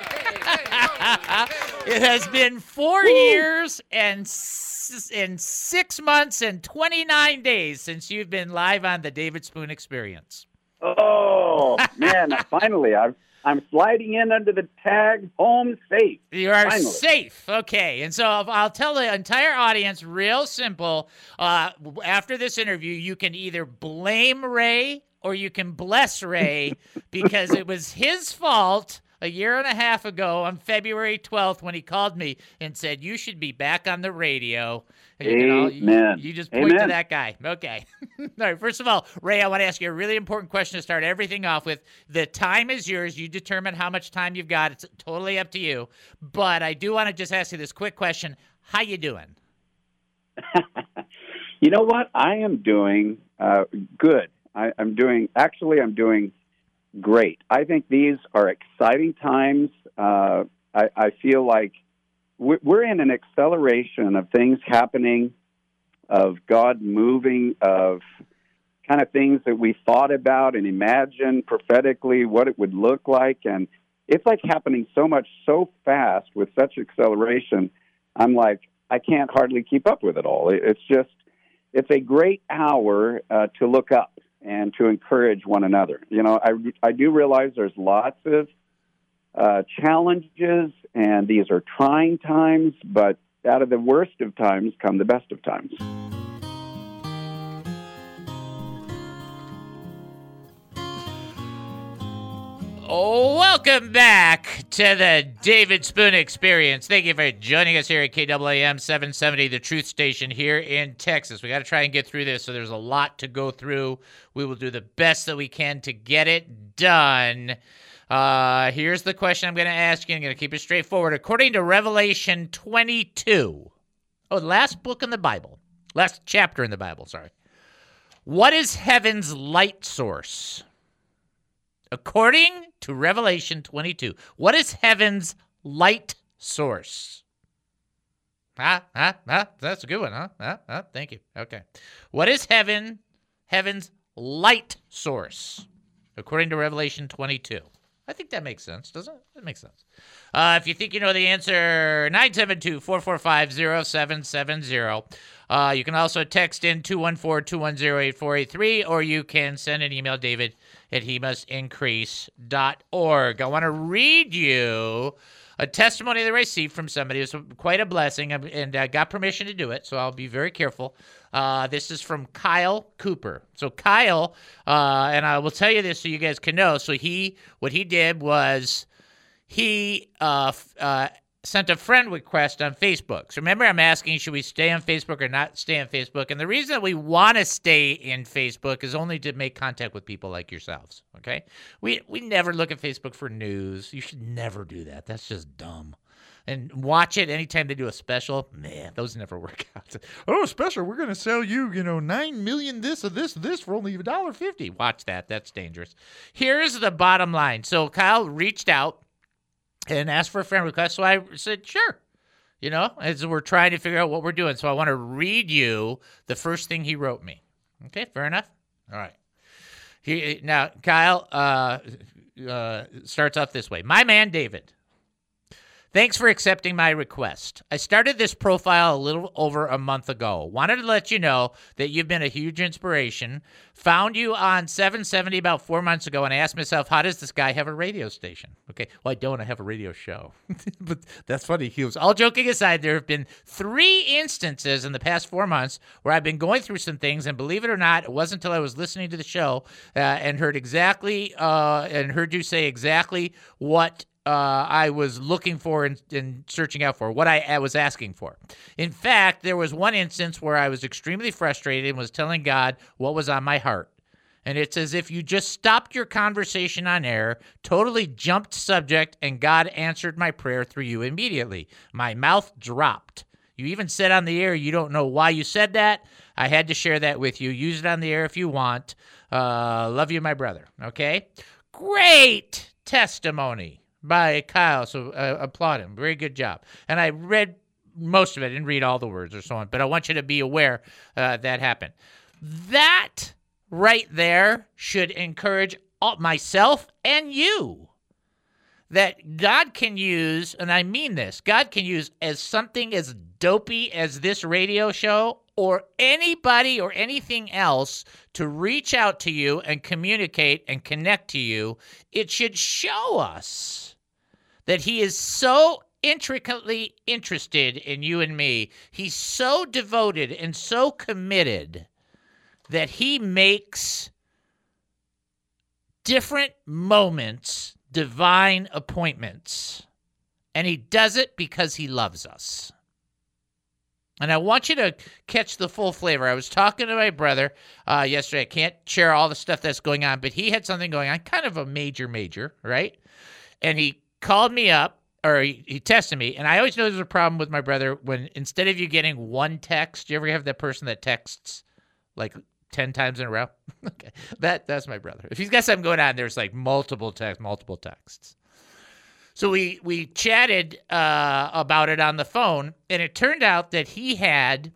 B: it has been four Woo. years and s- and six months and 29 days since you've been live on the David Spoon Experience.
G: Oh man! finally, I've I'm sliding in under the tag home safe.
B: You are
G: Finally.
B: safe. Okay. And so I'll tell the entire audience real simple. Uh, after this interview, you can either blame Ray or you can bless Ray because it was his fault a year and a half ago on February 12th when he called me and said, You should be back on the radio. And you, all- you-
G: Amen.
B: you just point to that guy. Okay. all right. First of all, Ray, I want to ask you a really important question to start everything off with. The time is yours. You determine how much time you've got. It's totally up to you. But I do want to just ask you this quick question. How you doing?
G: You know what? I am doing uh, good. I, I'm doing, actually, I'm doing great. I think these are exciting times. Uh, I, I feel like we're in an acceleration of things happening, of God moving, of kind of things that we thought about and imagined prophetically what it would look like. And it's like happening so much so fast with such acceleration. I'm like, I can't hardly keep up with it all. It's just, it's a great hour uh, to look up and to encourage one another. You know, I, I do realize there's lots of uh, challenges, and these are trying times, but out of the worst of times come the best of times.
B: Welcome back to the David Spoon Experience. Thank you for joining us here at KAAM 770, the truth station here in Texas. We got to try and get through this, so there's a lot to go through. We will do the best that we can to get it done. Uh, here's the question I'm going to ask you. I'm going to keep it straightforward. According to Revelation 22, oh, the last book in the Bible, last chapter in the Bible, sorry. What is heaven's light source? According to Revelation 22, what is heaven's light source? Ah, ah, ah, that's a good one, huh? Ah, ah, thank you. Okay. What is heaven, heaven's light source? According to Revelation 22. I think that makes sense, doesn't it? That makes sense. Uh, if you think you know the answer, 972 445 0770. Uh, you can also text in 214 210 8483, or you can send an email, David at he must increase.org. I want to read you a testimony that I received from somebody. It was quite a blessing, um, and I got permission to do it, so I'll be very careful. Uh, this is from Kyle Cooper. So Kyle, uh, and I will tell you this so you guys can know. So he, what he did was he uh, uh, sent a friend request on Facebook. So remember, I'm asking, should we stay on Facebook or not stay on Facebook? And the reason that we want to stay in Facebook is only to make contact with people like yourselves. Okay, we we never look at Facebook for news. You should never do that. That's just dumb. And watch it anytime they do a special. Man, those never work out. Oh, special! We're gonna sell you, you know, nine million this or this this for only a dollar fifty. Watch that. That's dangerous. Here's the bottom line. So Kyle reached out and asked for a friend request. So I said, sure. You know, as we're trying to figure out what we're doing. So I want to read you the first thing he wrote me. Okay, fair enough. All right. He, now, Kyle uh, uh, starts off this way My man, David. Thanks for accepting my request. I started this profile a little over a month ago. Wanted to let you know that you've been a huge inspiration. Found you on 770 about four months ago and I asked myself, how does this guy have a radio station? Okay, well, I don't. I have a radio show. but that's funny. He was all joking aside. There have been three instances in the past four months where I've been going through some things, and believe it or not, it wasn't until I was listening to the show uh, and heard exactly uh, and heard you say exactly what uh, I was looking for and, and searching out for, what I, I was asking for. In fact, there was one instance where I was extremely frustrated and was telling God what was on my heart. And it's as if you just stopped your conversation on air, totally jumped subject, and God answered my prayer through you immediately. My mouth dropped. You even said on the air you don't know why you said that. I had to share that with you. Use it on the air if you want. Uh, love you, my brother. Okay? Great testimony by Kyle. So uh, applaud him. Very good job. And I read most of it. I didn't read all the words or so on, but I want you to be aware uh, that happened. That right there should encourage all, myself and you that God can use, and I mean this, God can use as something as dopey as this radio show or anybody or anything else to reach out to you and communicate and connect to you, it should show us that He is so intricately interested in you and me. He's so devoted and so committed that He makes different moments divine appointments. And He does it because He loves us. And I want you to catch the full flavor. I was talking to my brother uh, yesterday. I can't share all the stuff that's going on, but he had something going on, kind of a major, major, right? And he called me up or he, texted me. And I always know there's a problem with my brother when instead of you getting one text, you ever have that person that texts like 10 times in a row? okay. That that's my brother. If he's got something going on, there's like multiple texts, multiple texts. So we we chatted uh, about it on the phone, and it turned out that he had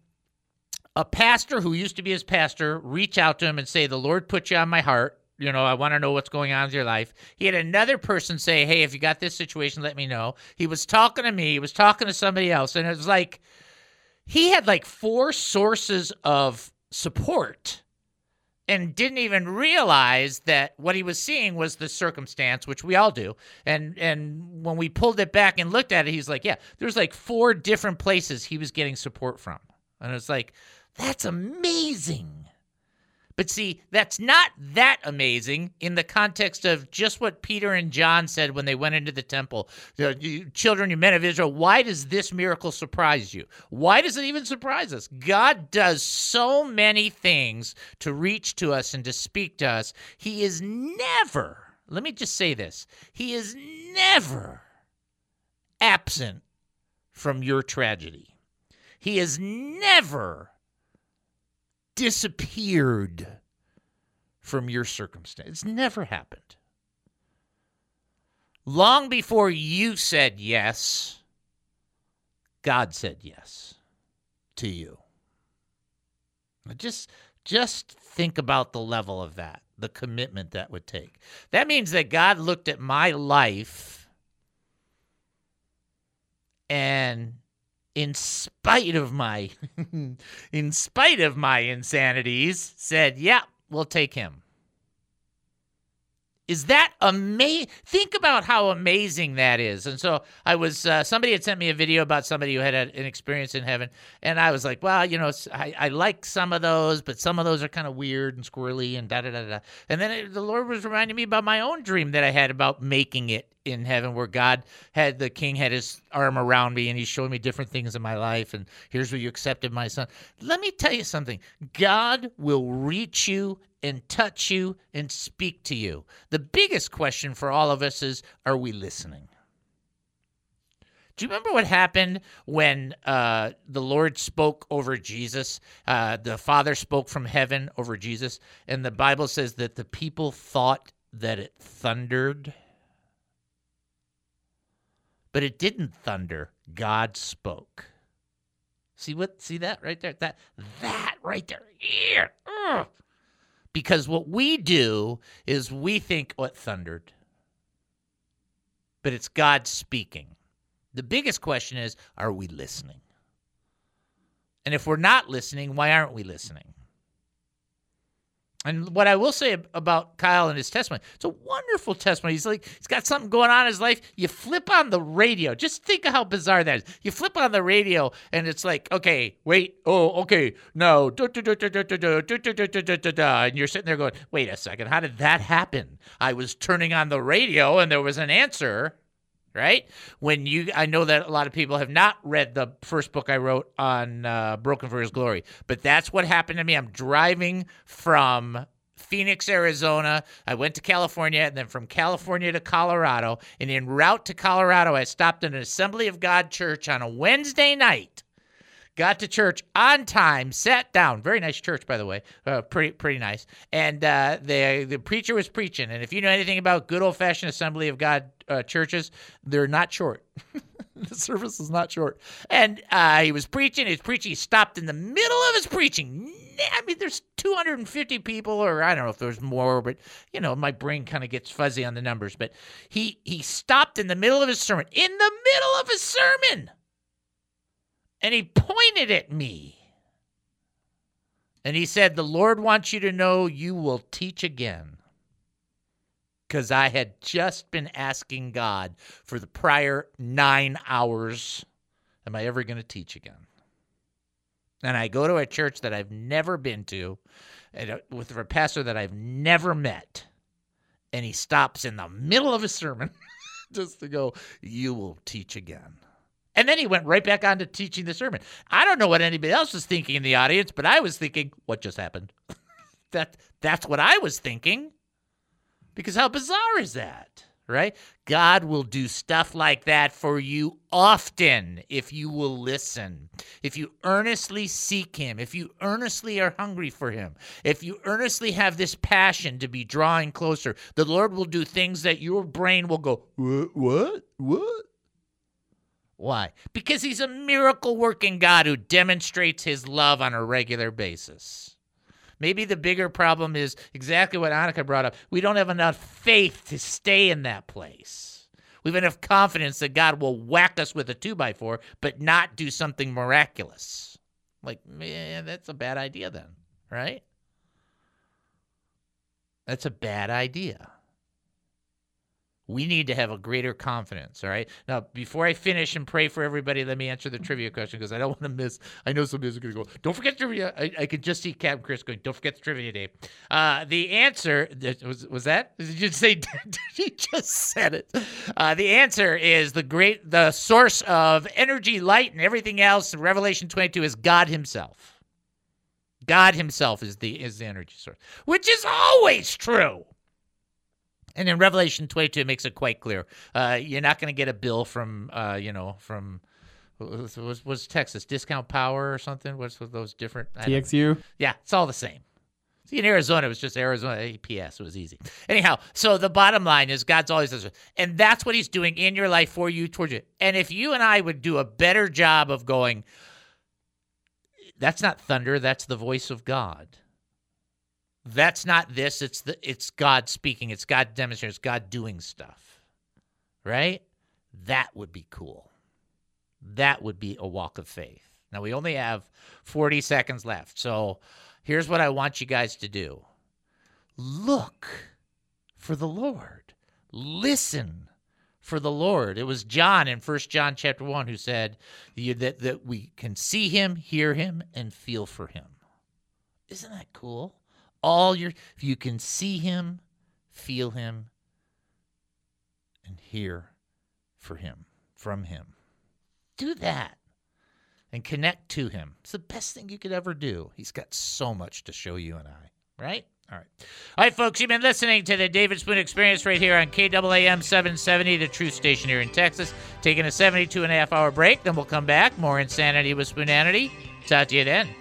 B: a pastor who used to be his pastor reach out to him and say, "The Lord put you on my heart. You know, I want to know what's going on with your life." He had another person say, "Hey, if you got this situation, let me know." He was talking to me. He was talking to somebody else, and it was like he had like four sources of support and didn't even realize that what he was seeing was the circumstance, which we all do. And and when we pulled it back and looked at it, he's like, yeah, there's like four different places he was getting support from. And it's like, that's amazing. But see, that's not that amazing in the context of just what Peter and John said when they went into the temple. You, children, you men of Israel, why does this miracle surprise you? Why does it even surprise us? God does so many things to reach to us and to speak to us. He is never, let me just say this, He is never absent from your tragedy. He is never disappeared from your circumstance. It's never happened. Long before you said yes, God said yes to you. Just just think about the level of that, the commitment that would take. That means that God looked at my life and in spite of my in spite of my insanities said, "Yeah, we'll take him." Is that amazing? Think about how amazing that is. And so I was, uh, somebody had sent me a video about somebody who had a, an experience in heaven. And I was like, well, you know, I, I like some of those, but some of those are kind of weird and squirrely and da da da da. And then it, the Lord was reminding me about my own dream that I had about making it in heaven where God had the king had his arm around me and he's showing me different things in my life and here's where you accepted my son. Let me tell you something. God will reach you and touch you and speak to you. The biggest question for all of us is are we listening? Do you remember what happened when uh, the Lord spoke over Jesus? Uh, the Father spoke from heaven over Jesus, and the Bible says that the people thought that it thundered but it didn't thunder. God spoke. See what? See that right there? That that right there. Yeah. Ugh. Because what we do is we think oh, what thundered, but it's God speaking. The biggest question is, are we listening? And if we're not listening, why aren't we listening? And what I will say about Kyle and his testimony, it's a wonderful testimony. He's like, he's got something going on in his life. You flip on the radio. Just think of how bizarre that is. You flip on the radio, and it's like, okay, wait, oh, okay, no, and you're sitting there going, wait a second, how did that happen? I was turning on the radio, and there was an answer right? When you, I know that a lot of people have not read the first book I wrote on uh, Broken for His Glory, but that's what happened to me. I'm driving from Phoenix, Arizona. I went to California and then from California to Colorado. And en route to Colorado, I stopped at an Assembly of God church on a Wednesday night. Got to church on time, sat down. Very nice church, by the way. Uh, pretty pretty nice. And uh, the the preacher was preaching. And if you know anything about good old fashioned Assembly of God uh, churches, they're not short. the service is not short. And uh, he was preaching. He was preaching. He stopped in the middle of his preaching. I mean, there's 250 people, or I don't know if there's more, but you know, my brain kind of gets fuzzy on the numbers. But he he stopped in the middle of his sermon. In the middle of his sermon and he pointed at me. And he said, The Lord wants you to know you will teach again. Because I had just been asking God for the prior nine hours, Am I ever going to teach again? And I go to a church that I've never been to and uh, with a pastor that I've never met. And he stops in the middle of a sermon just to go, You will teach again. And then he went right back on to teaching the sermon. I don't know what anybody else was thinking in the audience, but I was thinking, what just happened? that that's what I was thinking. Because how bizarre is that? Right? God will do stuff like that for you often if you will listen. If you earnestly seek Him, if you earnestly are hungry for Him, if you earnestly have this passion to be drawing closer, the Lord will do things that your brain will go, What? What? What? Why? Because He's a miracle working God who demonstrates His love on a regular basis. Maybe the bigger problem is exactly what Annika brought up. We don't have enough faith to stay in that place. We have enough confidence that God will whack us with a two by four, but not do something miraculous. Like, man, that's a bad idea then, right? That's a bad idea. We need to have a greater confidence. All right. Now, before I finish and pray for everybody, let me answer the trivia question because I don't want to miss. I know somebody's going to go, don't forget trivia. I, I can just see Captain Chris going, don't forget the trivia, Dave. Uh, the answer was, was that? Did you say, you just said it? Uh, the answer is the great, the source of energy, light, and everything else in Revelation 22 is God Himself. God Himself is the is the energy source, which is always true. And in Revelation 22, it makes it quite clear. Uh, you're not going to get a bill from, uh, you know, from was was Texas Discount Power or something? What's with those different
O: TXU?
B: Yeah, it's all the same. See, in Arizona, it was just Arizona APS. It was easy. Anyhow, so the bottom line is God's always this, and that's what He's doing in your life for you, towards you. And if you and I would do a better job of going, that's not thunder. That's the voice of God. That's not this. It's the it's God speaking. It's God demonstrating. It's God doing stuff. Right? That would be cool. That would be a walk of faith. Now we only have 40 seconds left. So here's what I want you guys to do. Look for the Lord. Listen for the Lord. It was John in First John chapter 1 who said that, that we can see him, hear him, and feel for him. Isn't that cool? All your if you can see him, feel him and hear for him from him. Do that and connect to him. It's the best thing you could ever do. He's got so much to show you and I, right? All right. All right, folks, you've been listening to the David Spoon Experience right here on KAAM 770, the truth station here in Texas. Taking a 72 and a half hour break, then we'll come back. More insanity with Spoonanity. Talk to you then.